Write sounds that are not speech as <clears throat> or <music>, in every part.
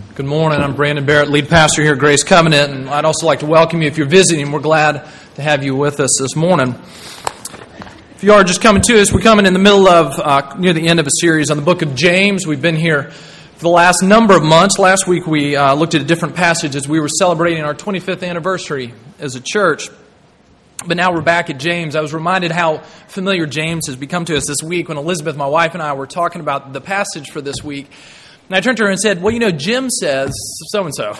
Good morning. I'm Brandon Barrett, lead pastor here at Grace Covenant, and I'd also like to welcome you if you're visiting. We're glad to have you with us this morning. If you are just coming to us, we're coming in the middle of, uh, near the end of a series on the book of James. We've been here for the last number of months. Last week we uh, looked at a different passage as we were celebrating our 25th anniversary as a church. But now we're back at James. I was reminded how familiar James has become to us this week when Elizabeth, my wife, and I were talking about the passage for this week. And I turned to her and said, Well, you know, Jim says so and so.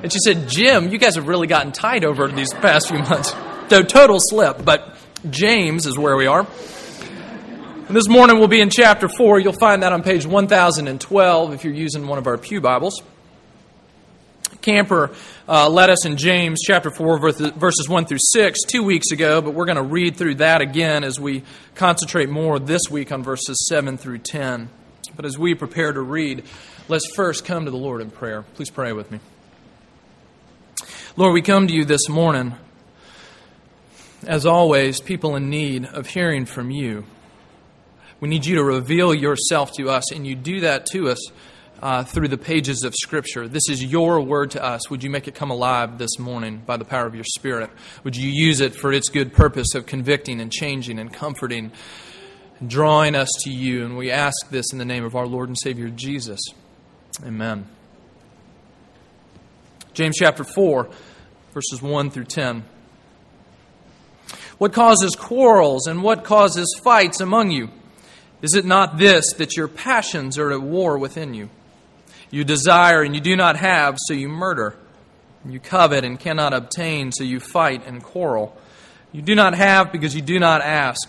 And she said, Jim, you guys have really gotten tight over these past few months. So, total slip. But James is where we are. And this morning we'll be in chapter 4. You'll find that on page 1012 if you're using one of our Pew Bibles. Camper uh, led us in James chapter 4, verses 1 through 6 two weeks ago, but we're going to read through that again as we concentrate more this week on verses 7 through 10. But as we prepare to read, let's first come to the Lord in prayer. Please pray with me. Lord, we come to you this morning, as always, people in need of hearing from you. We need you to reveal yourself to us, and you do that to us uh, through the pages of Scripture. This is your word to us. Would you make it come alive this morning by the power of your Spirit? Would you use it for its good purpose of convicting and changing and comforting drawing us to you. And we ask this in the name of our Lord and Savior Jesus. Amen. James chapter 4, verses 1 through 10. What causes quarrels and what causes fights among you? Is it not this, that your passions are at war within you? You desire and you do not have, so you murder. You covet and cannot obtain, so you fight and quarrel. You do not have because you do not ask.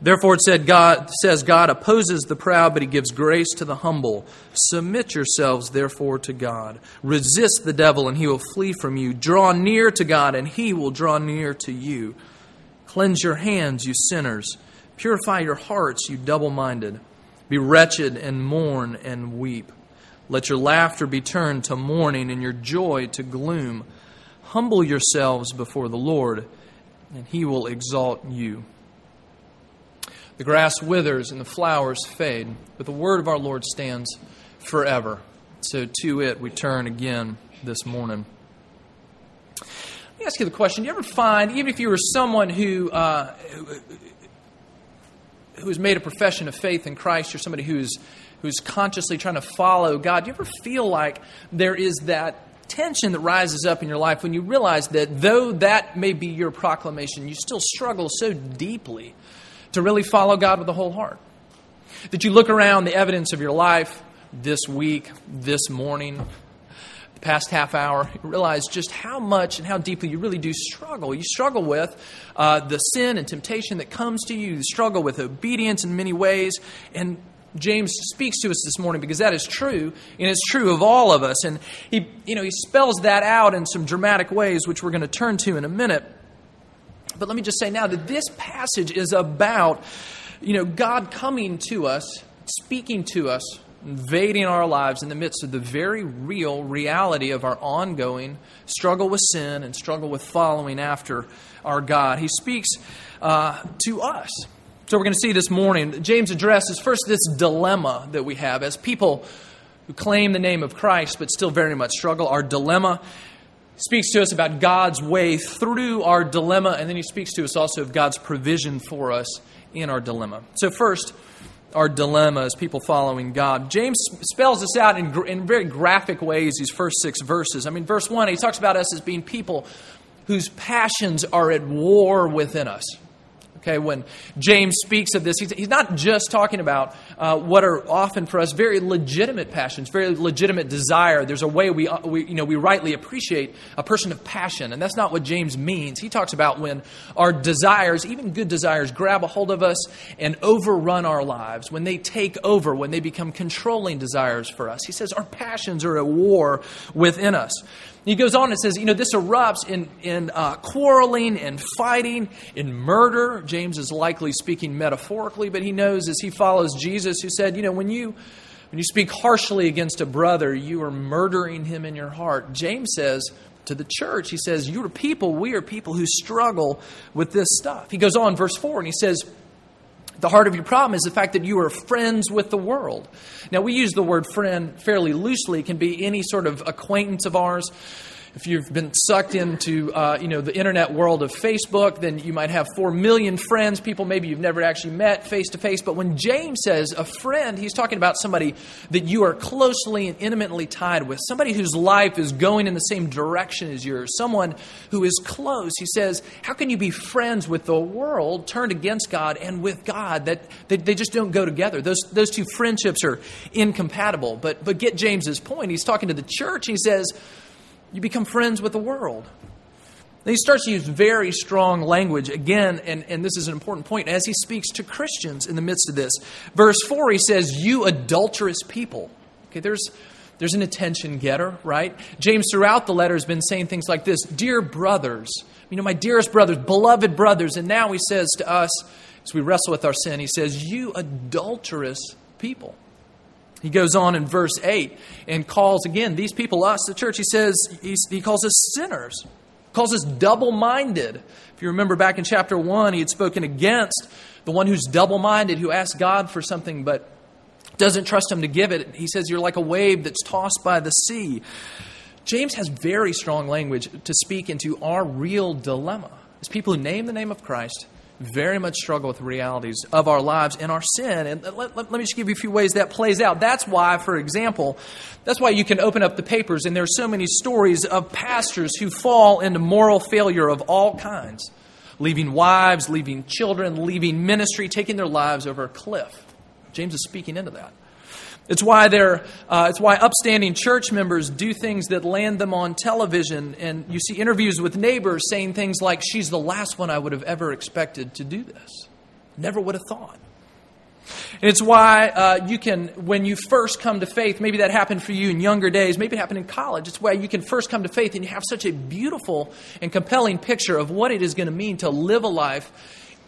Therefore, it said God says God opposes the proud, but he gives grace to the humble. Submit yourselves, therefore, to God. Resist the devil, and he will flee from you. Draw near to God, and he will draw near to you. Cleanse your hands, you sinners. Purify your hearts, you double minded. Be wretched and mourn and weep. Let your laughter be turned to mourning and your joy to gloom. Humble yourselves before the Lord, and he will exalt you. The grass withers and the flowers fade, but the word of our Lord stands forever. So to it we turn again this morning. Let me ask you the question Do you ever find, even if you were someone who, uh, who has made a profession of faith in Christ, you're somebody who's, who's consciously trying to follow God, do you ever feel like there is that tension that rises up in your life when you realize that though that may be your proclamation, you still struggle so deeply to really follow God with the whole heart. That you look around the evidence of your life this week, this morning, the past half hour, realize just how much and how deeply you really do struggle. You struggle with uh, the sin and temptation that comes to you, you struggle with obedience in many ways. And James speaks to us this morning because that is true, and it's true of all of us. And he, you know, he spells that out in some dramatic ways, which we're going to turn to in a minute. But let me just say now that this passage is about, you know, God coming to us, speaking to us, invading our lives in the midst of the very real reality of our ongoing struggle with sin and struggle with following after our God. He speaks uh, to us. So we're going to see this morning, James addresses first this dilemma that we have as people who claim the name of Christ but still very much struggle. Our dilemma speaks to us about God's way through our dilemma, and then he speaks to us also of God's provision for us in our dilemma. So, first, our dilemma people following God. James spells this out in, in very graphic ways, these first six verses. I mean, verse 1, he talks about us as being people whose passions are at war within us. Okay, when James speaks of this, he's, not just talking about uh, what are often for us very legitimate passions, very legitimate desire. There's a way we, uh, we, you know, we rightly appreciate a person of passion, and that's not what James means. He talks about when our desires, even good desires, grab a hold of us and overrun our lives, when they take over, when they become controlling desires for us. He says our passions are at war within us. He goes on and says, you know, this erupts in, in uh, quarreling and fighting, in murder. James is likely speaking metaphorically, but he knows as he follows Jesus, who said, you know, when you, when you speak harshly against a brother, you are murdering him in your heart. James says, to the church. He says, You're people, we are people who struggle with this stuff. He goes on, verse 4, and he says, the heart of your problem is the fact that you are friends with the world. Now, we use the word friend fairly loosely. It can be any sort of acquaintance of ours if you've been sucked into uh, you know the internet world of Facebook, then you might have four million friends, people maybe you've never actually met face to face. But when James says a friend, he's talking about somebody that you are closely and intimately tied with, somebody whose life is going in the same direction as yours, someone who is close. He says, how can you be friends with the world turned against God and with God? That they, they just don't go together. Those those two friendships are incompatible. But but get James's point. He's talking to the church. He says you become friends with the world. Then he starts to use very strong language again, and, and this is an important point as he speaks to Christians in the midst of this. Verse 4, he says, You adulterous people. Okay, there's, there's an attention getter, right? James, throughout the letter, has been saying things like this Dear brothers, you know, my dearest brothers, beloved brothers. And now he says to us, as we wrestle with our sin, he says, You adulterous people. He goes on in verse 8 and calls again these people, us, the church, he says, he calls us sinners, calls us double minded. If you remember back in chapter 1, he had spoken against the one who's double minded, who asks God for something but doesn't trust him to give it. He says, You're like a wave that's tossed by the sea. James has very strong language to speak into our real dilemma. As people who name the name of Christ, very much struggle with the realities of our lives and our sin. And let, let, let, me just give you a few ways that plays out. That's why, for example, that's why you can open up the papers and there are so many stories of pastors who fall into moral failure of all kinds, leaving wives, leaving children, leaving ministry, taking their lives over a cliff. James is speaking into that. It's why, they're, uh, it's why upstanding church members do things that land them on television. And you see interviews with neighbors saying things like, She's the last one I would have ever expected to do this. Never would have thought. And it's why uh, you can, when you first come to faith, maybe that happened for you in younger days, maybe it happened in college. It's why you can first come to faith and you have such a beautiful and compelling picture of what it is going to mean to live a life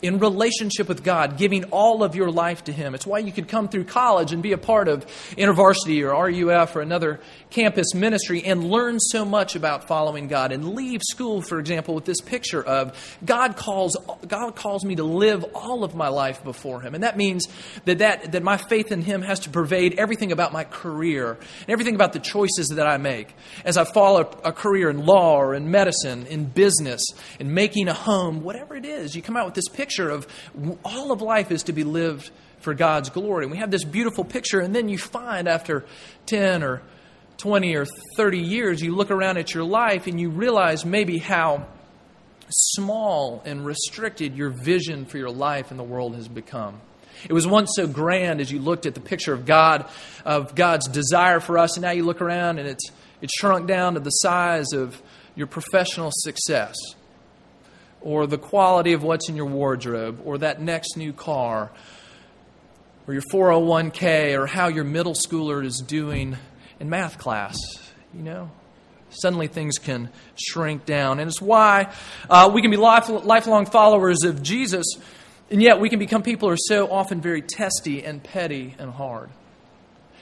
in relationship with God, giving all of your life to Him. It's why you could come through college and be a part of InterVarsity or RUF or another campus ministry and learn so much about following God and leave school, for example, with this picture of God calls, God calls me to live all of my life before Him. And that means that, that, that my faith in Him has to pervade everything about my career and everything about the choices that I make. As I follow a career in law or in medicine, in business, in making a home, whatever it is, you come out with this picture of all of life is to be lived for God's glory. And we have this beautiful picture, and then you find after 10 or 20 or 30 years, you look around at your life and you realize maybe how small and restricted your vision for your life in the world has become. It was once so grand as you looked at the picture of God, of God's desire for us, and now you look around and it's, it's shrunk down to the size of your professional success or the quality of what's in your wardrobe, or that next new car, or your 401k, or how your middle schooler is doing in math class. You know, suddenly things can shrink down. And it's why uh, we can be life, lifelong followers of Jesus, and yet we can become people who are so often very testy and petty and hard.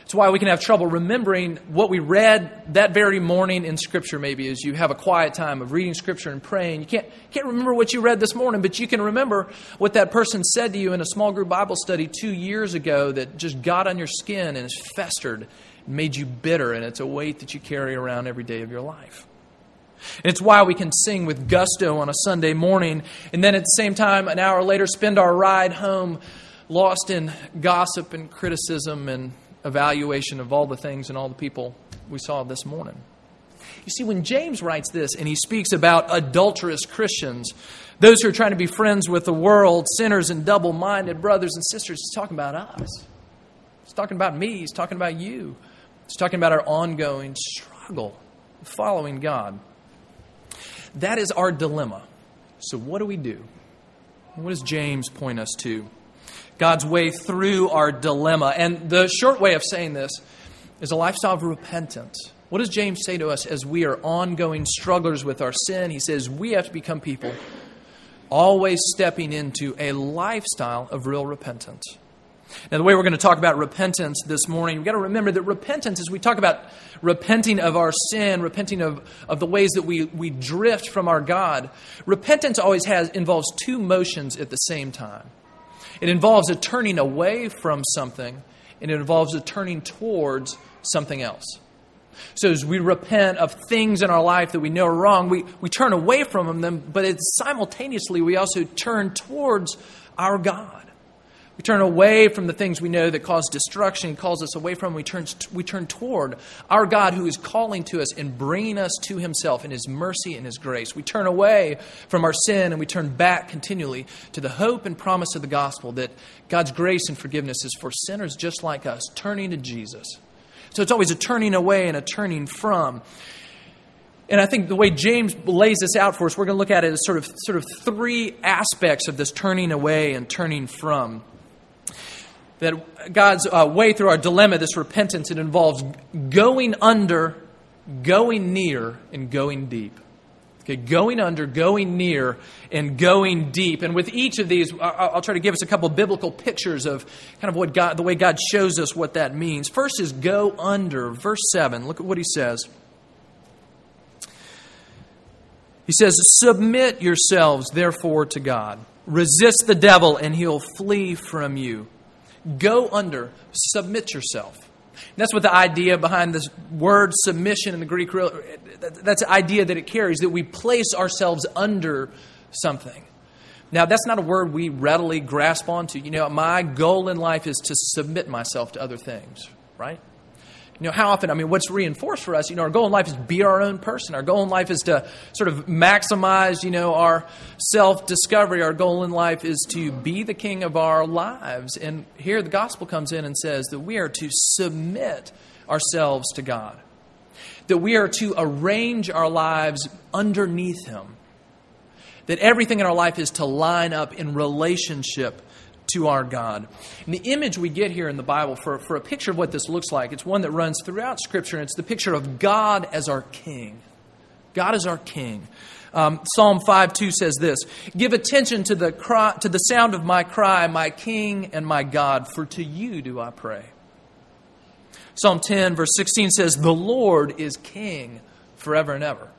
It's why we can have trouble remembering what we read that very morning in Scripture, maybe, as you have a quiet time of reading Scripture and praying. You can't, can't remember what you read this morning, but you can remember what that person said to you in a small group Bible study two years ago that just got on your skin and has festered, made you bitter, and it's a weight that you carry around every day of your life. It's why we can sing with gusto on a Sunday morning, and then at the same time, an hour later, spend our ride home lost in gossip and criticism and evaluation of all the things and all the people we saw this morning. You see, when James writes this and he speaks about adulterous Christians, those who are trying to be friends with the world, sinners and double minded brothers and sisters, he's talking about us. He's talking about me. He's talking about you. He's talking about our ongoing struggle following God. That is our dilemma. So, what do we do? What does James point us to? God's way through our dilemma. And the short way of saying this is a lifestyle of repentance. What does James say to us as we are ongoing strugglers with our sin? He says we have to become people always stepping into a lifestyle of real repentance. Now, the way we're going to talk about repentance this morning, we've got to remember that repentance, as we talk about repenting of our sin, repenting of, of the ways that we, we drift from our God, repentance always has, involves two motions at the same time. It involves a turning away from something, and it involves a turning towards something else. So as we repent of things in our life that we know are wrong, we, we turn away from them, but it's simultaneously we also turn towards our God. We turn away from the things we know that cause destruction, calls us away from. We turn, we turn toward our God who is calling to us and bringing us to Himself in His mercy and His grace. We turn away from our sin and we turn back continually to the hope and promise of the gospel that God's grace and forgiveness is for sinners just like us, turning to Jesus. So it's always a turning away and a turning from. And I think the way James lays this out for us, we're going to look at it as sort of, sort of three aspects of this turning away and turning from that God's uh, way through our dilemma, this repentance, it involves going under, going near, and going deep. Okay, going under, going near, and going deep. And with each of these, I'll try to give us a couple biblical pictures of kind of what God, the way God shows us what that means. First is go under, verse 7. Look at what he says. He says, Submit yourselves, therefore, to God. Resist the devil, and he'll flee from you. Go under, submit yourself. And that's what the idea behind this word submission in the Greek, that's the idea that it carries, that we place ourselves under something. Now, that's not a word we readily grasp onto. You know, my goal in life is to submit myself to other things, right? You know, how often, I mean, what's reinforced for us, you know, our goal in life is to be our own person. Our goal in life is to sort of maximize, you know, our self discovery. Our goal in life is to be the king of our lives. And here the gospel comes in and says that we are to submit ourselves to God, that we are to arrange our lives underneath Him, that everything in our life is to line up in relationship to our God. And the image we get here in the Bible for, for a picture of what this looks like, it's one that runs throughout Scripture, and it's the picture of God as our King. God is our King. Um, Psalm 5 2 says this Give attention to the, cry, to the sound of my cry, my King and my God, for to you do I pray. Psalm 10, verse 16 says, The Lord is King forever and ever.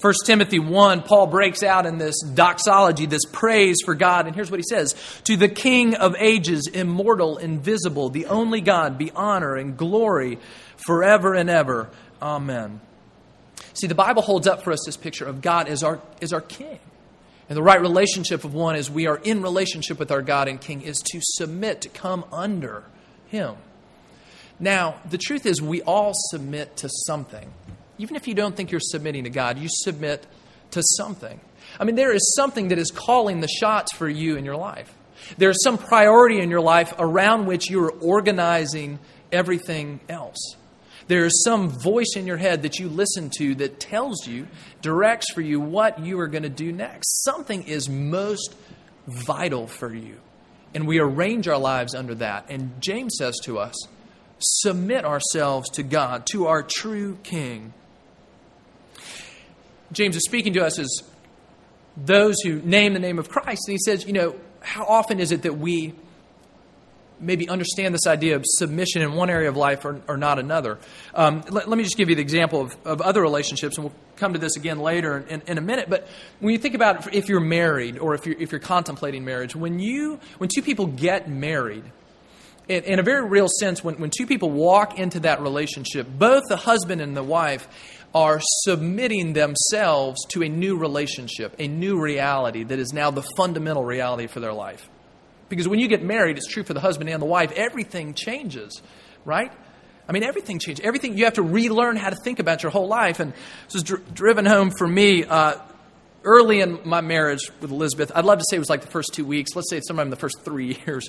1 Timothy 1, Paul breaks out in this doxology, this praise for God. And here's what he says To the King of ages, immortal, invisible, the only God, be honor and glory forever and ever. Amen. See, the Bible holds up for us this picture of God as our, as our King. And the right relationship of one is we are in relationship with our God and King is to submit, to come under Him. Now, the truth is, we all submit to something even if you don't think you're submitting to God, you submit to something. I mean, there is something that is calling the shots for you in your life. There's some priority in your life around which you're organizing everything else. There is some voice in your head that you listen to that tells you, directs for you what you are going to do next. Something is most vital for you. And we arrange our lives under that. And James says to us, submit ourselves to God, to our true King. James is speaking to us as those who name the name of Christ. And he says, you know, how often is it that we maybe understand this idea of submission in one area of life or, or not another? Um, let, let, me just give you the example of, of other relationships, and we'll come to this again later in, in, a minute. But when you think about if you're married or if you're, if you're contemplating marriage, when, you, when two people get married, in, in a very real sense, when, when two people walk into that relationship, both the husband and the wife are submitting themselves to a new relationship, a new reality that is now the fundamental reality for their life. Because when you get married, it's true for the husband and the wife, everything changes, right? I mean, everything changed. Everything, you have to relearn how to think about your whole life. And this was dr- driven home for me uh, early in my marriage with Elizabeth. I'd love to say it was like the first two weeks. Let's say it's sometime in the first three <laughs> years.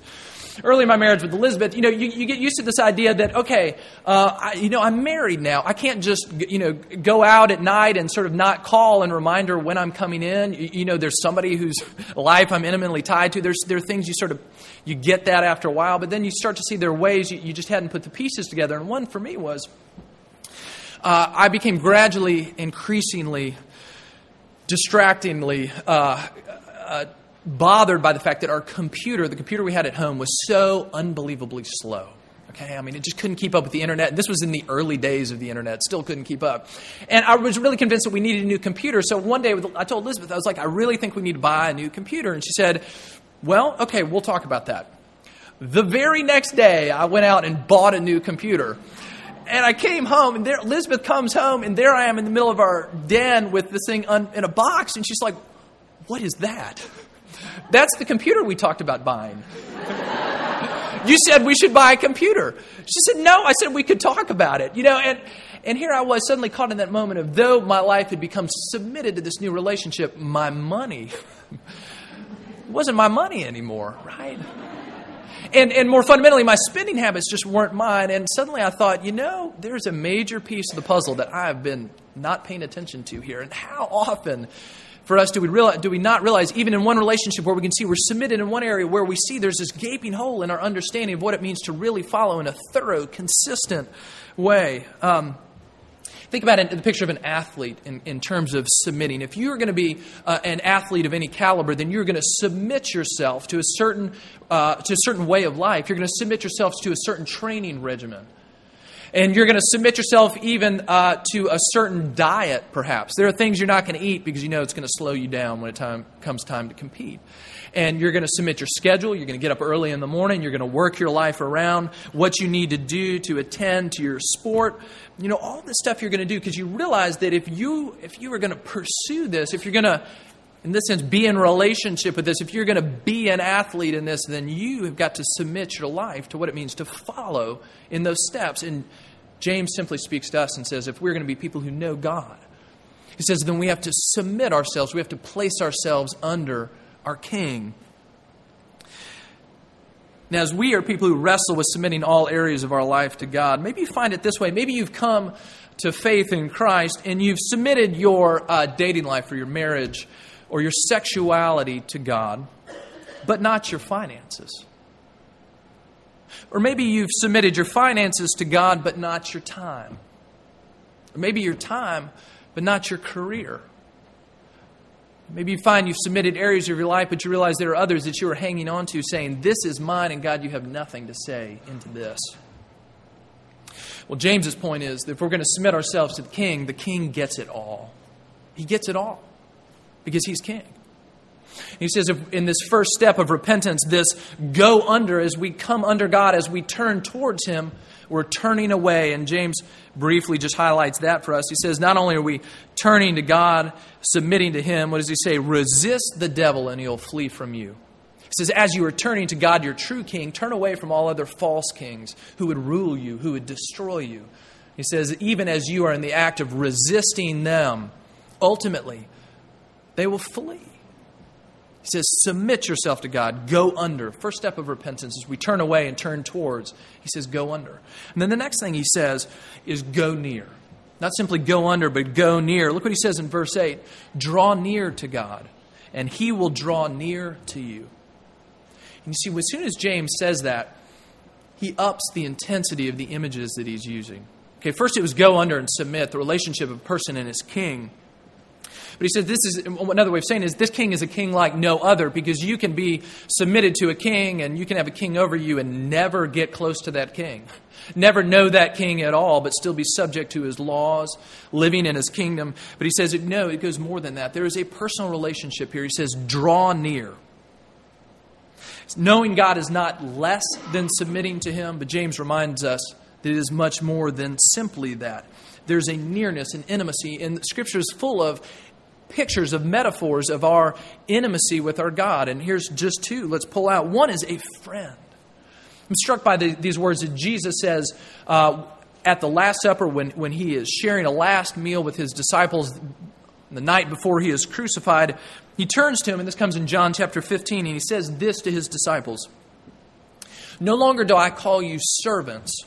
Early in my marriage with Elizabeth, you know, you, you get used to this idea that, okay, uh, I, you know, I'm married now. I can't just, you know, go out at night and sort of not call and remind her when I'm coming in. You, you know, there's somebody whose <laughs> life I'm intimately tied to. There's, there are things you sort of you get that after a while, but then you start to see there are ways you, you just hadn't put the pieces together. And one for me was uh, I became gradually, increasingly, distractingly uh, uh, bothered by the fact that our computer, the computer we had at home, was so unbelievably slow. Okay, I mean, it just couldn't keep up with the internet. This was in the early days of the internet, still couldn't keep up. And I was really convinced that we needed a new computer. So one day I told Elizabeth, I was like, I really think we need to buy a new computer. And she said, well, okay, we'll talk about that. The very next day, I went out and bought a new computer. And I came home, and there, Elizabeth comes home, and there I am in the middle of our den with this thing un, in a box, and she's like, What is that? That's the computer we talked about buying. you said we should buy a computer. She said, No. I said we could talk about it. You know, and, and here I was suddenly caught in that moment of though my life had become submitted to this new relationship, my money <laughs> wasn't my money anymore, right? And, and more fundamentally, my spending habits just weren't mine. And suddenly I thought, you know, there's a major piece of the puzzle that I have been not paying attention to here. And how often for us do we, realize, do we not realize, even in one relationship where we can see we're submitted in one area, where we see there's this gaping hole in our understanding of what it means to really follow in a thorough, consistent way? Um, Think about it, the picture of an athlete in, in terms of submitting. If you're going to be uh, an athlete of any caliber, then you're going to submit yourself to a certain uh, to a certain way of life. You're going to submit yourself to a certain training regimen. And you're going to submit yourself even uh, to a certain diet, perhaps. There are things you're not going to eat because you know it's going to slow you down when it time, comes time to compete and you're going to submit your schedule. You're going to get up early in the morning. You're going to work your life around what you need to do to attend to your sport. You know, all this stuff you're going to do because you realize that if you, if you are going to pursue this, if you're going to, in this sense, be in relationship with this, if you're going to be an athlete in this, then you have got to submit your life to what it means to follow in those steps. And James simply speaks to us and says, if we're going to be people who know God, he says, then we have to submit ourselves. We have to place ourselves under our King. Now, as we are people who wrestle with submitting all areas of our life to God, maybe you find it this way. Maybe you've come to faith in Christ and you've submitted your uh, dating life or your marriage or your sexuality to God, but not your finances. Or maybe you've submitted your finances to God, but not your time. Or maybe your time, but not your career. Maybe you find you've submitted areas of your life, but you realize there are others that you are hanging on to, saying, This is mine, and God, you have nothing to say into this. Well, James's point is that if we're going to submit ourselves to the king, the king gets it all. He gets it all because he's king. He says, in this first step of repentance, this go under, as we come under God, as we turn towards Him, we're turning away. And James briefly just highlights that for us. He says, not only are we turning to God, submitting to Him, what does he say? Resist the devil and he'll flee from you. He says, as you are turning to God, your true king, turn away from all other false kings who would rule you, who would destroy you. He says, even as you are in the act of resisting them, ultimately, they will flee. He says, Submit yourself to God. Go under. First step of repentance is we turn away and turn towards. He says, Go under. And then the next thing he says is go near. Not simply go under, but go near. Look what he says in verse 8 Draw near to God, and he will draw near to you. And you see, as soon as James says that, he ups the intensity of the images that he's using. Okay, first it was go under and submit, the relationship of person and his king. But he says this is another way of saying is this king is a king like no other because you can be submitted to a king and you can have a king over you and never get close to that king. Never know that king at all, but still be subject to his laws, living in his kingdom. But he says, no, it goes more than that. There is a personal relationship here. He says, draw near. Knowing God is not less than submitting to him, but James reminds us that it is much more than simply that. There's a nearness and intimacy, and Scripture is full of pictures of metaphors of our intimacy with our God. And here's just two. Let's pull out. One is a friend. I'm struck by the, these words that Jesus says uh, at the Last Supper, when, when he is sharing a last meal with his disciples the night before he is crucified, he turns to him, and this comes in John chapter 15, and he says this to his disciples No longer do I call you servants,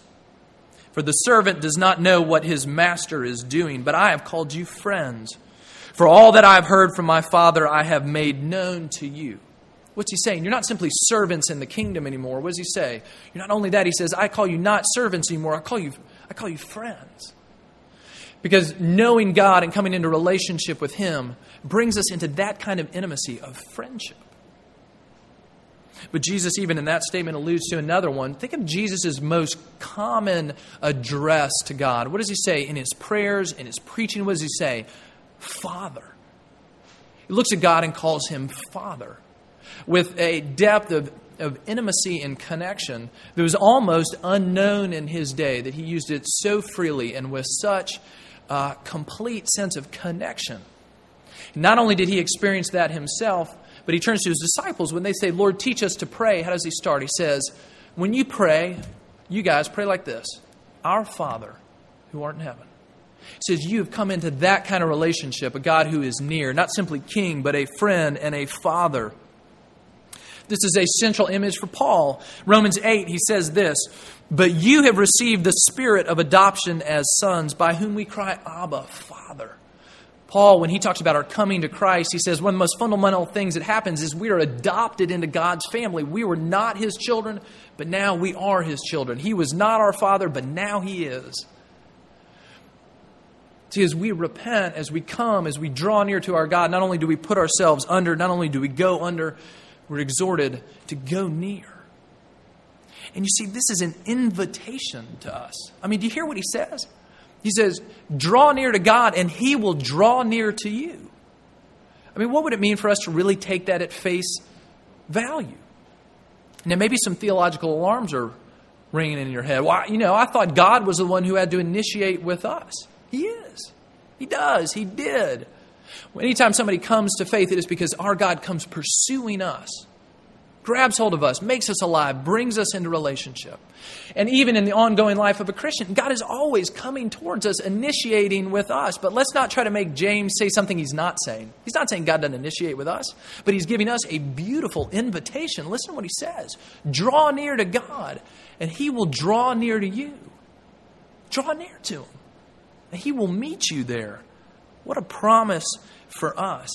for the servant does not know what his master is doing, but I have called you friends. For all that I have heard from my Father, I have made known to you. What's he saying? You're not simply servants in the kingdom anymore. What does he say? You're not only that, he says, I call you not servants anymore, I call you, I call you friends. Because knowing God and coming into relationship with Him brings us into that kind of intimacy of friendship. But Jesus, even in that statement, alludes to another one. Think of Jesus' most common address to God. What does he say in his prayers, in his preaching? What does he say? Father. He looks at God and calls him Father with a depth of, of intimacy and connection that was almost unknown in his day, that he used it so freely and with such a complete sense of connection. Not only did he experience that himself, but he turns to his disciples. When they say, Lord, teach us to pray, how does he start? He says, When you pray, you guys pray like this Our Father who art in heaven. He says, You have come into that kind of relationship, a God who is near, not simply king, but a friend and a father. This is a central image for Paul. Romans 8, he says this But you have received the spirit of adoption as sons, by whom we cry, Abba, Father. Paul, when he talks about our coming to Christ, he says one of the most fundamental things that happens is we are adopted into God's family. We were not his children, but now we are his children. He was not our father, but now he is. See, as we repent, as we come, as we draw near to our God, not only do we put ourselves under, not only do we go under, we're exhorted to go near. And you see, this is an invitation to us. I mean, do you hear what he says? He says, draw near to God and he will draw near to you. I mean, what would it mean for us to really take that at face value? Now, maybe some theological alarms are ringing in your head. Well, you know, I thought God was the one who had to initiate with us. He is. He does. He did. Anytime somebody comes to faith, it is because our God comes pursuing us grabs hold of us, makes us alive, brings us into relationship. And even in the ongoing life of a Christian, God is always coming towards us, initiating with us. But let's not try to make James say something he's not saying. He's not saying God doesn't initiate with us, but he's giving us a beautiful invitation. Listen to what he says Draw near to God, and he will draw near to you. Draw near to him, he will meet you there. What a promise for us.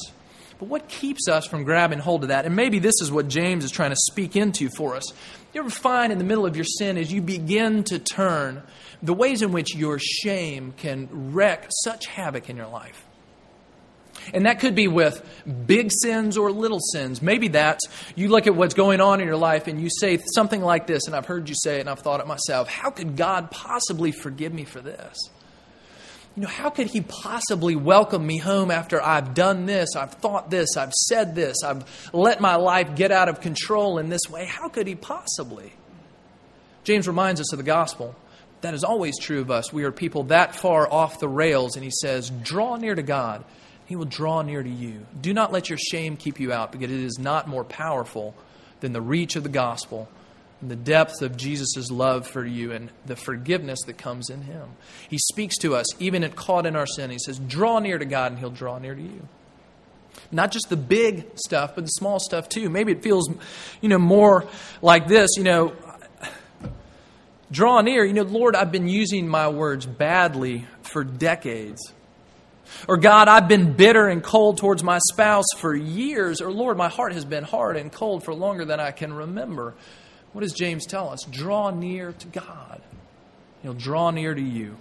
But what keeps us from grabbing hold of that? And maybe this is what James is trying to speak into for us. You ever find in the middle of your sin as you begin to turn the ways in which your shame can wreak such havoc in your life? And that could be with big sins or little sins. Maybe that's you look at what's going on in your life and you say something like this, and I've heard you say it and I've thought it myself. How could God possibly forgive me for this? You know, how could he possibly welcome me home after I've done this, I've thought this, I've said this, I've let my life get out of control in this way? How could he possibly? James reminds us of the gospel. That is always true of us. We are people that far off the rails, and he says, Draw near to God, he will draw near to you. Do not let your shame keep you out, because it is not more powerful than the reach of the gospel the depth of Jesus' love for you and the forgiveness that comes in Him. He speaks to us, even at caught in our sin. He says, Draw near to God, and He'll draw near to you. Not just the big stuff, but the small stuff too. Maybe it feels, you know, more like this, you know, draw near. You know, Lord, I've been using my words badly for decades. Or, God, I've been bitter and cold towards my spouse for years. Or, Lord, my heart has been hard and cold for longer than I can remember. What does James tell us? Draw near to God, He'll draw near to you.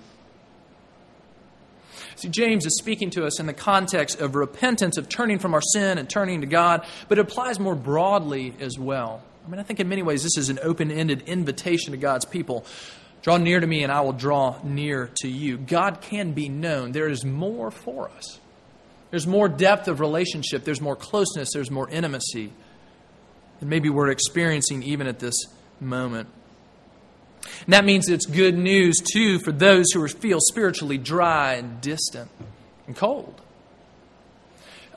See, James is speaking to us in the context of repentance, of turning from our sin and turning to God, but it applies more broadly as well. I mean, I think in many ways this is an open ended invitation to God's people. Draw near to me, and I will draw near to you. God can be known. There is more for us. There's more depth of relationship, there's more closeness, there's more intimacy than maybe we're experiencing even at this moment. And that means it's good news, too, for those who feel spiritually dry and distant and cold.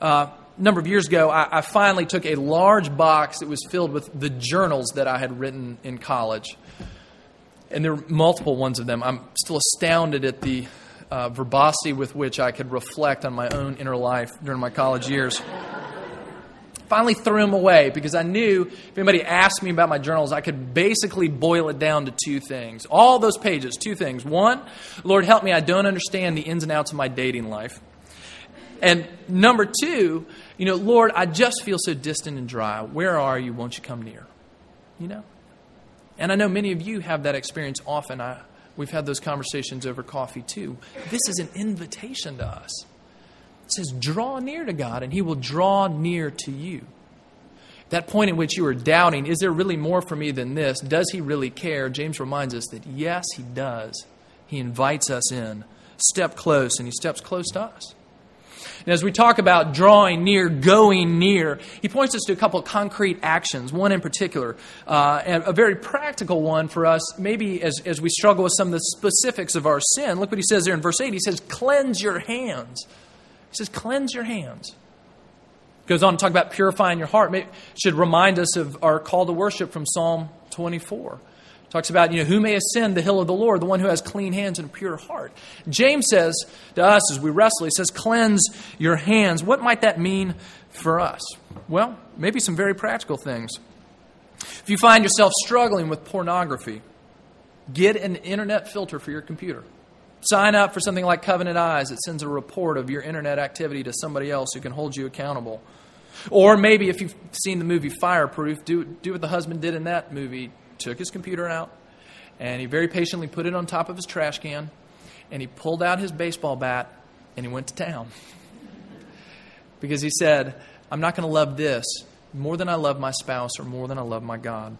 Uh, a number of years ago, I, I, finally took a large box that was filled with the journals that I had written in college. and there are multiple ones of them. I'm still astounded at the uh, verbosity with which I could reflect on my own inner life during my college years. Finally, threw them away because I knew if anybody asked me about my journals, I could basically boil it down to two things. All those pages, two things. One, Lord, help me, I don't understand the ins and outs of my dating life. And number two, you know, Lord, I just feel so distant and dry. Where are you? Won't you come near? You know? And I know many of you have that experience often. I, we've had those conversations over coffee too. This is an invitation to us. It says, draw near to God, and He will draw near to you. That point in which you are doubting, is there really more for me than this? Does He really care? James reminds us that yes, He does. He invites us in. Step close, and He steps close to us. And as we talk about drawing near, going near, he points us to a couple of concrete actions, one in particular, uh, and a very practical one for us, maybe as, as we struggle with some of the specifics of our sin. Look what he says there in verse 8. He says, Cleanse your hands. He says, Cleanse your hands. Goes on to talk about purifying your heart. Should remind us of our call to worship from Psalm 24. Talks about, you know, who may ascend the hill of the Lord? The one who has clean hands and a pure heart. James says to us as we wrestle, he says, cleanse your hands. What might that mean for us? Well, maybe some very practical things. If you find yourself struggling with pornography, get an internet filter for your computer. Sign up for something like Covenant Eyes that sends a report of your internet activity to somebody else who can hold you accountable. Or maybe if you've seen the movie Fireproof, do, do what the husband did in that movie took his computer out and he very patiently put it on top of his trash can and he pulled out his baseball bat and he went to town. <laughs> because he said, I'm not going to love this more than I love my spouse or more than I love my God.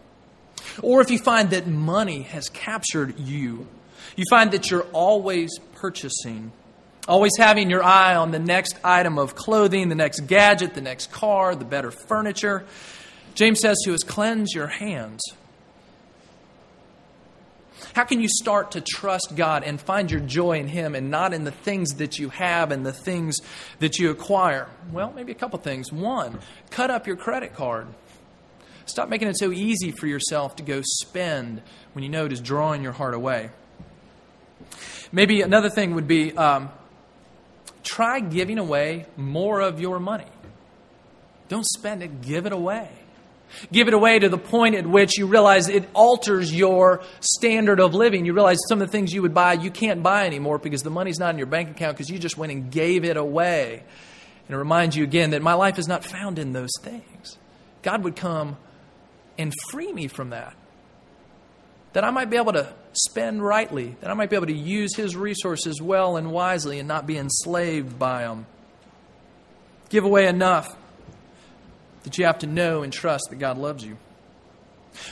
Or if you find that money has captured you, you find that you're always purchasing, always having your eye on the next item of clothing, the next gadget, the next car, the better furniture. James says to us, Cleanse your hands how can you start to trust God and find your joy in Him and not in the things that you have and the things that you acquire? Well, maybe a couple things. One, cut up your credit card. Stop making it so easy for yourself to go spend when you know it is drawing your heart away. Maybe another thing would be um, try giving away more of your money. Don't spend it, give it away. Give it away to the point at which you realize it alters your standard of living. You realize some of the things you would buy, you can't buy anymore because the money's not in your bank account because you just went and gave it away. And it reminds you again that my life is not found in those things. God would come and free me from that. That I might be able to spend rightly, that I might be able to use His resources well and wisely and not be enslaved by them. Give away enough that you have to know and trust that God loves you.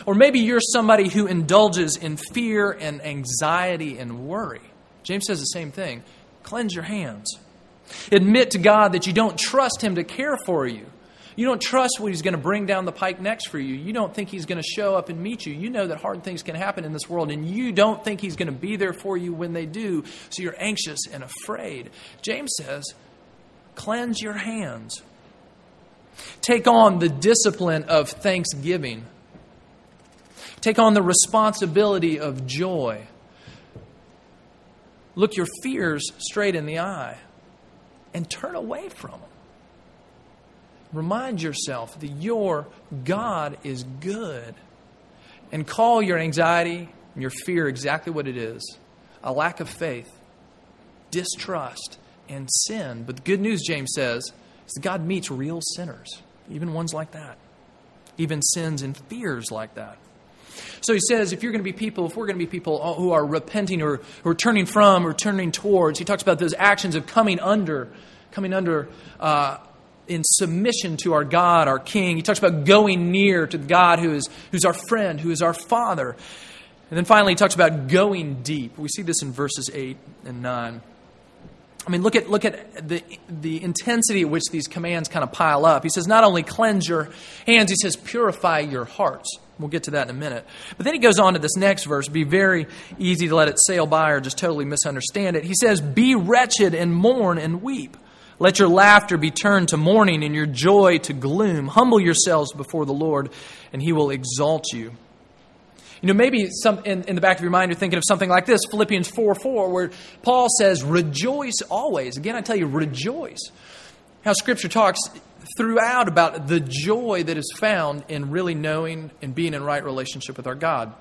Or maybe you're somebody who indulges in fear and anxiety and worry. James says the same thing cleanse your hands. Admit to God that you don't trust Him to care for you. You don't trust what He's going to bring down the pike next for you. You don't think He's going to show up and meet you. You know that hard things can happen in this world, and you don't think He's going to be there for you when they do, so you're anxious and afraid. James says, cleanse your hands. Take on the discipline of thanksgiving. Take on the responsibility of joy. Look your fears straight in the eye and turn away from them. Remind yourself that your God is good and call your anxiety and your fear exactly what it is a lack of faith, distrust, and sin. But the good news, James says, is that God meets real sinners, even ones like that, even sins and fears like that. So he says, if you're going to be people, if we're going to be people who are repenting or turning from or turning towards, he talks about those actions of coming under, coming under uh, in submission to our God, our King. He talks about going near to God who is who's our friend, who is our Father. And then finally, he talks about going deep. We see this in verses 8 and 9. I mean, look at, look at the, the intensity at which these commands kind of pile up. He says, not only cleanse your hands, he says, purify your hearts. We'll get to that in a minute. But then he goes on to this next verse. Be very easy to let it sail by or just totally misunderstand it. He says, Be wretched and mourn and weep. Let your laughter be turned to mourning and your joy to gloom. Humble yourselves before the Lord, and he will exalt you. You know, maybe some in, in the back of your mind you're thinking of something like this Philippians 4 4, where Paul says, Rejoice always. Again, I tell you, rejoice. How Scripture talks throughout about the joy that is found in really knowing and being in right relationship with our God.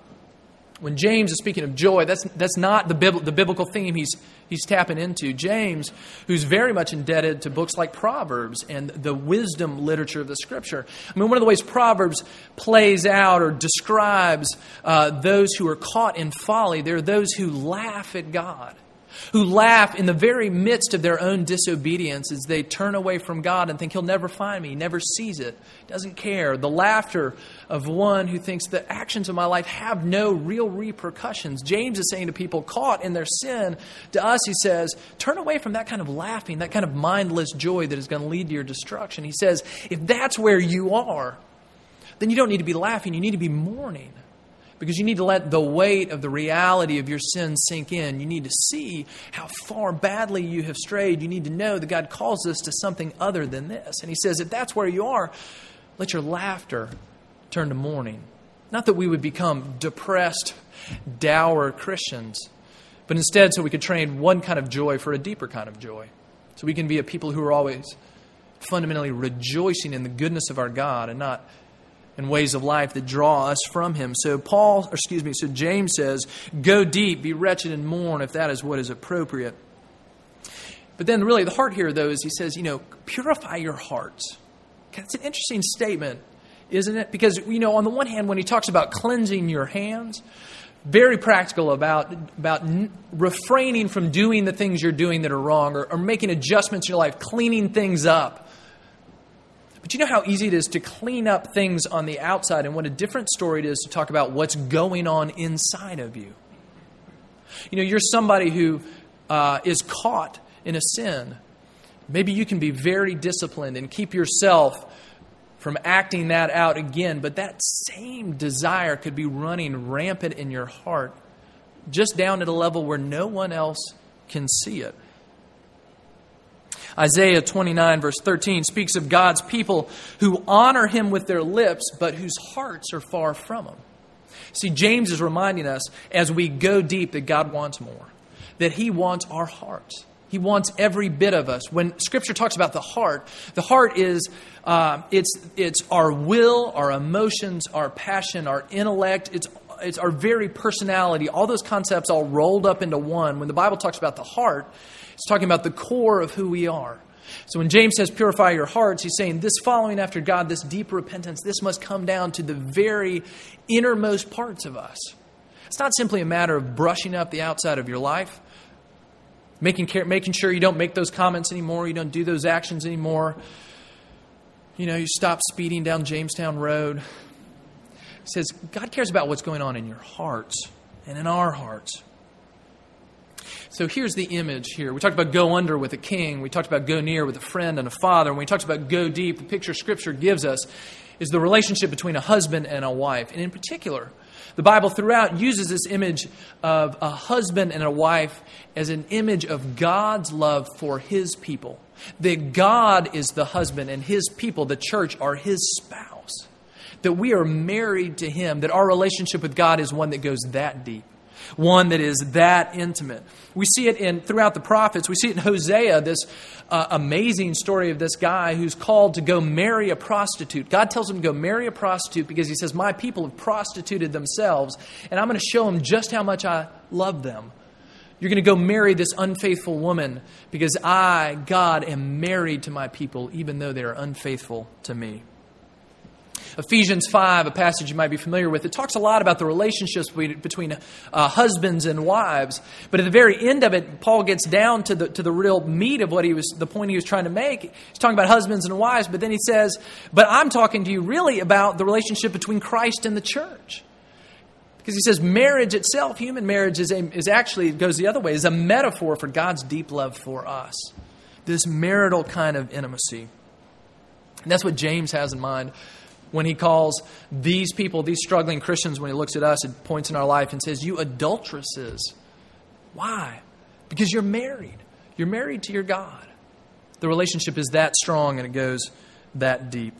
When James is speaking of joy, that's, that's not the, the biblical theme he's, he's tapping into. James, who's very much indebted to books like Proverbs and the wisdom literature of the Scripture. I mean, one of the ways Proverbs plays out or describes uh, those who are caught in folly, they're those who laugh at God who laugh in the very midst of their own disobedience as they turn away from God and think He'll never find me, He never sees it, doesn't care. The laughter of one who thinks the actions of my life have no real repercussions. James is saying to people caught in their sin, to us, he says, turn away from that kind of laughing, that kind of mindless joy that is going to lead to your destruction. He says, if that's where you are, then you don't need to be laughing, you need to be mourning because you need to let the weight of the reality of your sin sink in. You need to see how far badly you have strayed. You need to know that God calls us to something other than this. And He says, if that's where you are, let your laughter turn to mourning. Not that we would become depressed, dour Christians, but instead so we could train one kind of joy for a deeper kind of joy. So we can be a people who are always fundamentally rejoicing in the goodness of our God and not and ways of life that draw us from him. So Paul, excuse me, so James says, go deep, be wretched and mourn if that is what is appropriate. But then really the heart here though is he says, you know, purify your hearts. That's an interesting statement, isn't it? Because, you know, on the one hand, when he talks about cleansing your hands, very practical about, about n- refraining from doing the things you're doing that are wrong or, or making adjustments in your life, cleaning things up but you know how easy it is to clean up things on the outside, and what a different story it is to talk about what's going on inside of you. You know, you're somebody who uh, is caught in a sin. Maybe you can be very disciplined and keep yourself from acting that out again, but that same desire could be running rampant in your heart, just down at a level where no one else can see it. Isaiah 29, verse 13, speaks of God's people who honor him with their lips, but whose hearts are far from him. See, James is reminding us as we go deep that God wants more, that he wants our hearts. He wants every bit of us. When Scripture talks about the heart, the heart is uh, it's it's our will, our emotions, our passion, our intellect. It's it's our very personality. All those concepts all rolled up into one. When the Bible talks about the heart, it's talking about the core of who we are. So when James says purify your hearts, he's saying this following after God, this deep repentance, this must come down to the very innermost parts of us. It's not simply a matter of brushing up the outside of your life, making, care, making sure you don't make those comments anymore, you don't do those actions anymore. You know, you stop speeding down Jamestown Road. Says God cares about what's going on in your hearts and in our hearts. So here's the image here. We talked about go under with a king. We talked about go near with a friend and a father. When we talked about go deep, the picture Scripture gives us is the relationship between a husband and a wife. And in particular, the Bible throughout uses this image of a husband and a wife as an image of God's love for his people. That God is the husband and his people, the church, are his spouse. That we are married to him, that our relationship with God is one that goes that deep one that is that intimate. We see it in throughout the prophets. We see it in Hosea, this uh, amazing story of this guy who's called to go marry a prostitute. God tells him to go marry a prostitute because he says, "My people have prostituted themselves, and I'm going to show them just how much I love them." You're going to go marry this unfaithful woman because I, God, am married to my people, even though they are unfaithful to me. Ephesians 5, a passage you might be familiar with, it talks a lot about the relationships between uh, husbands and wives. But at the very end of it, Paul gets down to the, to the real meat of what he was, the point he was trying to make. He's talking about husbands and wives, but then he says, But I'm talking to you really about the relationship between Christ and the church. Because he says marriage itself, human marriage, is, a, is actually, goes the other way, is a metaphor for God's deep love for us. This marital kind of intimacy. And that's what James has in mind when he calls these people, these struggling Christians, when he looks at us at points in our life and says, You adulteresses. Why? Because you're married. You're married to your God. The relationship is that strong and it goes that deep.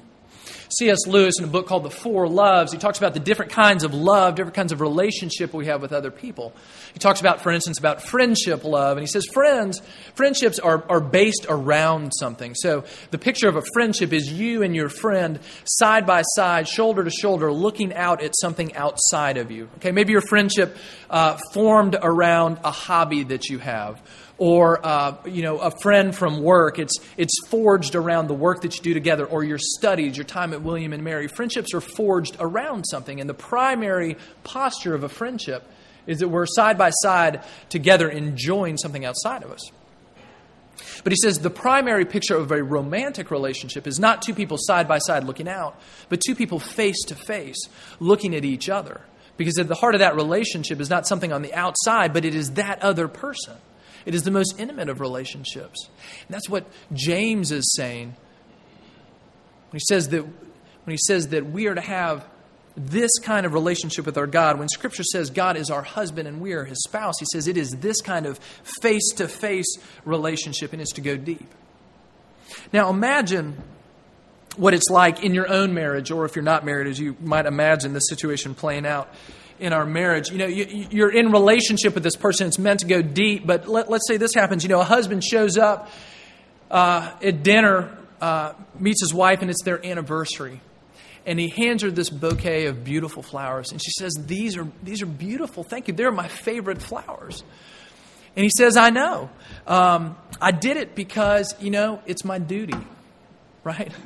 C.S. Lewis, in a book called The Four Loves, he talks about the different kinds of love, different kinds of relationship we have with other people. He talks about, for instance, about friendship love, and he says friends, friendships are, are based around something. So the picture of a friendship is you and your friend side by side, shoulder to shoulder, looking out at something outside of you. Okay, maybe your friendship uh, formed around a hobby that you have or uh, you know a friend from work. It's it's forged around the work that you do together or your studies your time at William and Mary. Friendships are forged around something and the primary posture of a friendship is that we're side by side together enjoying something outside of us. But he says the primary picture of a romantic relationship is not two people side by side looking out but two people face to face looking at each other. Because at the heart of that relationship is not something on the outside but it is that other person it is the most intimate of relationships. And that's what James is saying when he says that when he says that we are to have this kind of relationship with our God. When Scripture says God is our husband and we are his spouse, he says it is this kind of face to face relationship and it's to go deep. Now imagine what it's like in your own marriage, or if you're not married, as you might imagine the situation playing out in our marriage. You know, you, are in relationship with this person. It's meant to go deep. But let, us say this happens. You know, a husband shows up uh, at dinner, uh, meets his wife, and it's their anniversary. And he hands her this bouquet of beautiful flowers. And she says, These are, these are beautiful. Thank you. They're my favorite flowers. And he says, I know. Um, I did it because, you know, it's my duty, right? <laughs>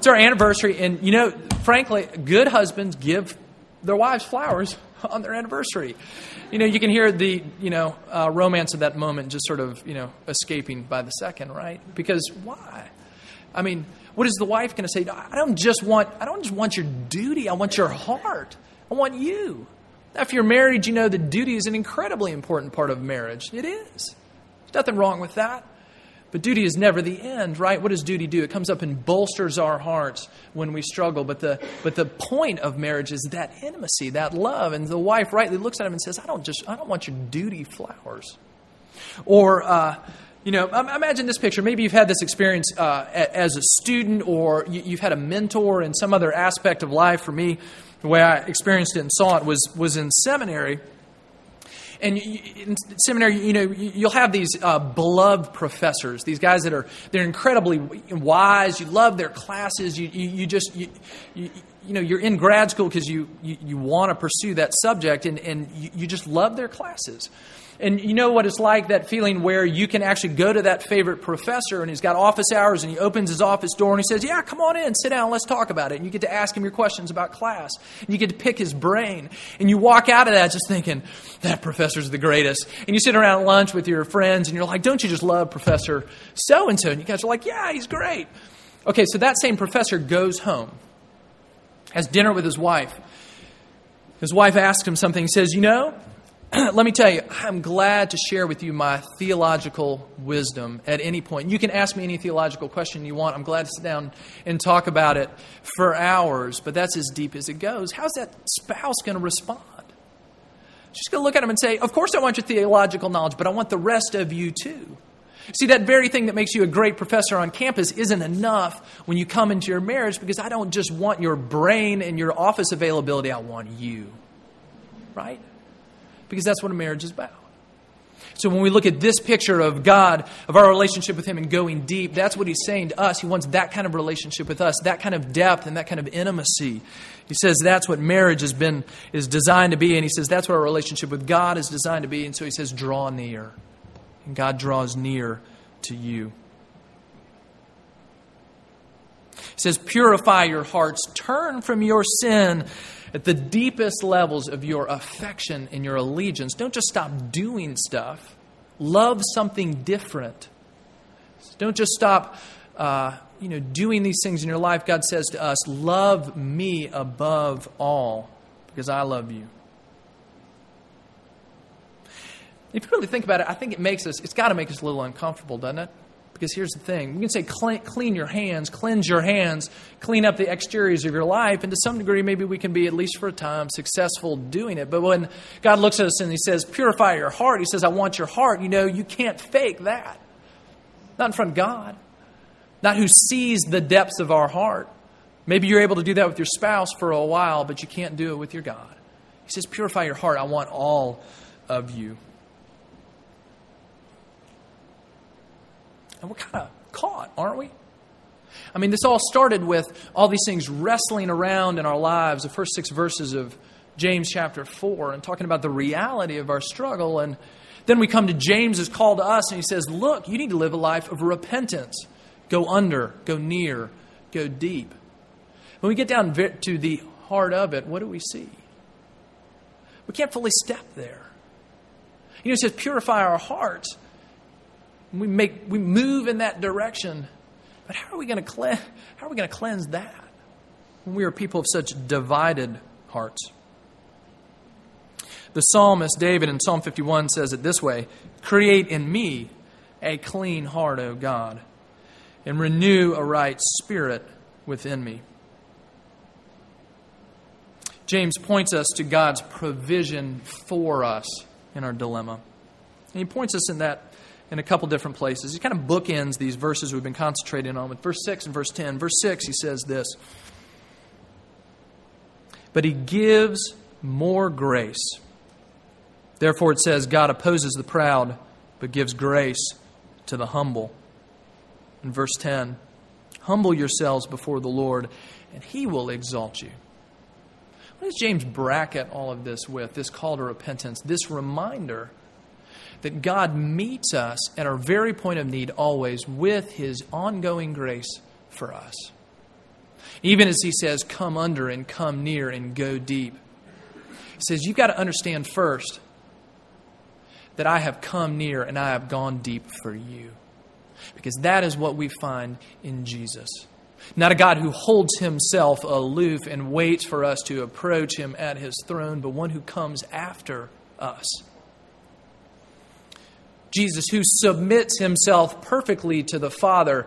It's our anniversary. And, you know, frankly, good husbands give their wives flowers <laughs> on their anniversary. You know, you can hear the, you know, uh, romance of that moment just sort of, you know, escaping by the second, right? Because why? I mean, what is the wife going to say? I don't just want, I don't just want your duty. I want your heart. I want you. Now, if you're married, you know that duty is an incredibly important part of marriage. It is. There's nothing wrong with that. But duty is never the end, right? What does duty do? It comes up and bolsters our hearts when we struggle. But the, but the point of marriage is that intimacy, that love. And the wife rightly looks at him and says, I don't just, I don't want your duty flowers. Or, uh, you know, imagine this picture. Maybe you've had this experience uh, as a student, or you've had a mentor in some other aspect of life. For me, the way I experienced it and saw it was, was in seminary and in seminary, you know, you'll have these uh, beloved professors, these guys that are they're incredibly wise. You love their classes. You you, you just you, you, you know you're in grad school because you, you, you want to pursue that subject, and and you, you just love their classes. And you know what it's like that feeling where you can actually go to that favorite professor and he's got office hours and he opens his office door and he says, Yeah, come on in, sit down, let's talk about it. And you get to ask him your questions about class. And you get to pick his brain. And you walk out of that just thinking, That professor's the greatest. And you sit around at lunch with your friends and you're like, Don't you just love Professor so and so? And you guys are like, Yeah, he's great. Okay, so that same professor goes home, has dinner with his wife. His wife asks him something. He says, You know, <clears throat> let me tell you, I'm glad to share with you my theological wisdom at any point. You can ask me any theological question you want. I'm glad to sit down and talk about it for hours, but that's as deep as it goes. How's that spouse going to respond? She's going to look at him and say, Of course, I want your theological knowledge, but I want the rest of you too. See, that very thing that makes you a great professor on campus isn't enough when you come into your marriage because I don't just want your brain and your office availability, I want you. Right? Because that's what a marriage is about. So when we look at this picture of God, of our relationship with Him and going deep, that's what He's saying to us. He wants that kind of relationship with us, that kind of depth and that kind of intimacy. He says that's what marriage has been is designed to be, and He says that's what our relationship with God is designed to be. And so He says, draw near. And God draws near to you. He says, purify your hearts, turn from your sin at the deepest levels of your affection and your allegiance, don't just stop doing stuff. Love something different. Don't just stop, uh, you know, doing these things in your life. God says to us, "Love me above all, because I love you." If you really think about it, I think it makes us. It's got to make us a little uncomfortable, doesn't it? Because here's the thing we can say clean, your hands, cleanse your hands, clean up the exteriors of your life, and to some degree, maybe we can be, at least for a time, successful doing it. But when God looks at us and He says, Purify your heart, He says, I want your heart, you know, you can't fake that. Not in front of God, not who sees the depths of our heart. Maybe you're able to do that with your spouse for a while, but you can't do it with your God. He says, Purify your heart. I want all of you. And we're kind of caught, aren't we? I mean, this all started with all these things wrestling around in our lives, the first six verses of James chapter 4, and talking about the reality of our struggle. And then we come to James's call to us, and he says, Look, you need to live a life of repentance. Go under, go near, go deep. When we get down to the heart of it, what do we see? We can't fully step there. You know, it says, purify our hearts. We, make, we move in that direction. But how are we going to cleanse, how are we going to cleanse that when we are people of such divided hearts? The psalmist David in Psalm 51 says it this way Create in me a clean heart, O God, and renew a right spirit within me. James points us to God's provision for us in our dilemma. And he points us in that in a couple different places. He kind of bookends these verses we've been concentrating on with verse 6 and verse 10. Verse 6, he says this But he gives more grace. Therefore, it says, God opposes the proud, but gives grace to the humble. In verse 10, humble yourselves before the Lord, and he will exalt you. What does James bracket all of this with? This call to repentance, this reminder that God meets us at our very point of need always with his ongoing grace for us. Even as he says, come under and come near and go deep. He says, you've got to understand first that I have come near and I have gone deep for you. Because that is what we find in Jesus. Not a God who holds himself aloof and waits for us to approach him at his throne, but one who comes after us. Jesus, who submits himself perfectly to the Father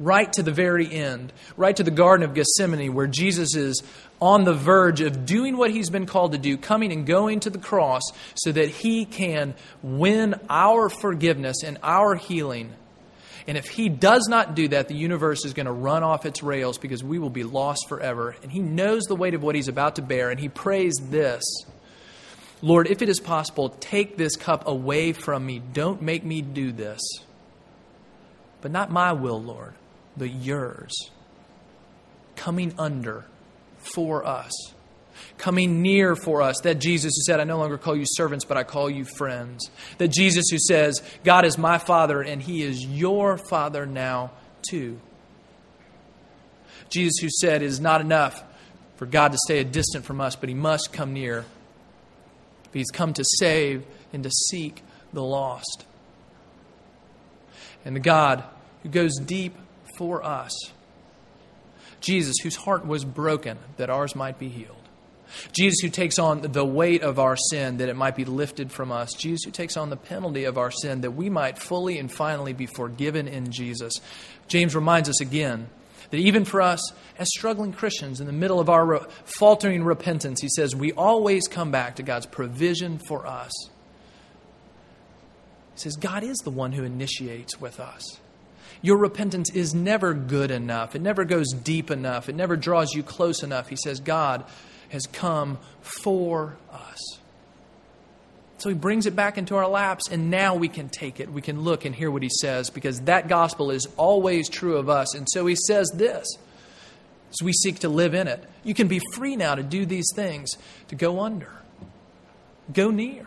right to the very end, right to the Garden of Gethsemane, where Jesus is on the verge of doing what he's been called to do, coming and going to the cross so that he can win our forgiveness and our healing and if he does not do that, the universe is going to run off its rails because we will be lost forever. And he knows the weight of what he's about to bear, and he prays this Lord, if it is possible, take this cup away from me. Don't make me do this. But not my will, Lord, but yours. Coming under for us coming near for us. That Jesus who said, I no longer call you servants, but I call you friends. That Jesus who says, God is my Father and He is your Father now too. Jesus who said, It is not enough for God to stay distant from us, but He must come near. He's come to save and to seek the lost. And the God who goes deep for us. Jesus, whose heart was broken that ours might be healed. Jesus, who takes on the weight of our sin that it might be lifted from us. Jesus, who takes on the penalty of our sin that we might fully and finally be forgiven in Jesus. James reminds us again that even for us as struggling Christians in the middle of our faltering repentance, he says we always come back to God's provision for us. He says God is the one who initiates with us. Your repentance is never good enough. It never goes deep enough. It never draws you close enough. He says, God has come for us. So he brings it back into our laps, and now we can take it. We can look and hear what he says because that gospel is always true of us. And so he says this as we seek to live in it. You can be free now to do these things, to go under, go near,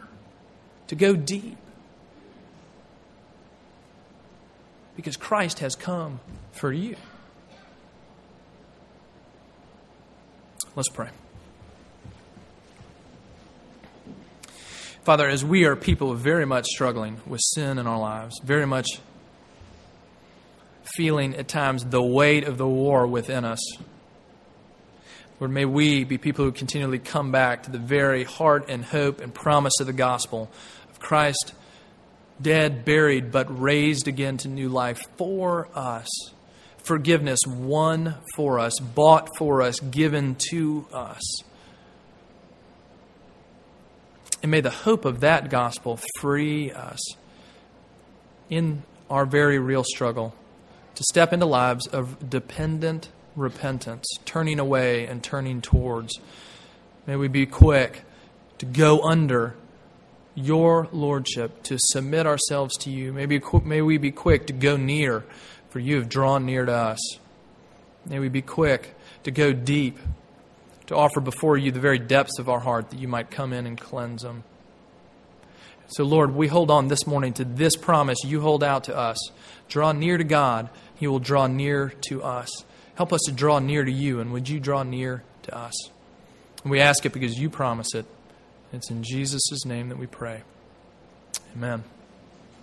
to go deep. Because Christ has come for you. Let's pray. Father, as we are people very much struggling with sin in our lives, very much feeling at times the weight of the war within us, Lord, may we be people who continually come back to the very heart and hope and promise of the gospel of Christ, dead, buried, but raised again to new life for us. Forgiveness won for us, bought for us, given to us. And may the hope of that gospel free us in our very real struggle to step into lives of dependent repentance, turning away and turning towards. May we be quick to go under your lordship, to submit ourselves to you. May, be, may we be quick to go near, for you have drawn near to us. May we be quick to go deep, to offer before you the very depths of our heart that you might come in and cleanse them. So, Lord, we hold on this morning to this promise you hold out to us. Draw near to God, He will draw near to us. Help us to draw near to you, and would you draw near to us? And we ask it because you promise it. It's in Jesus' name that we pray. Amen.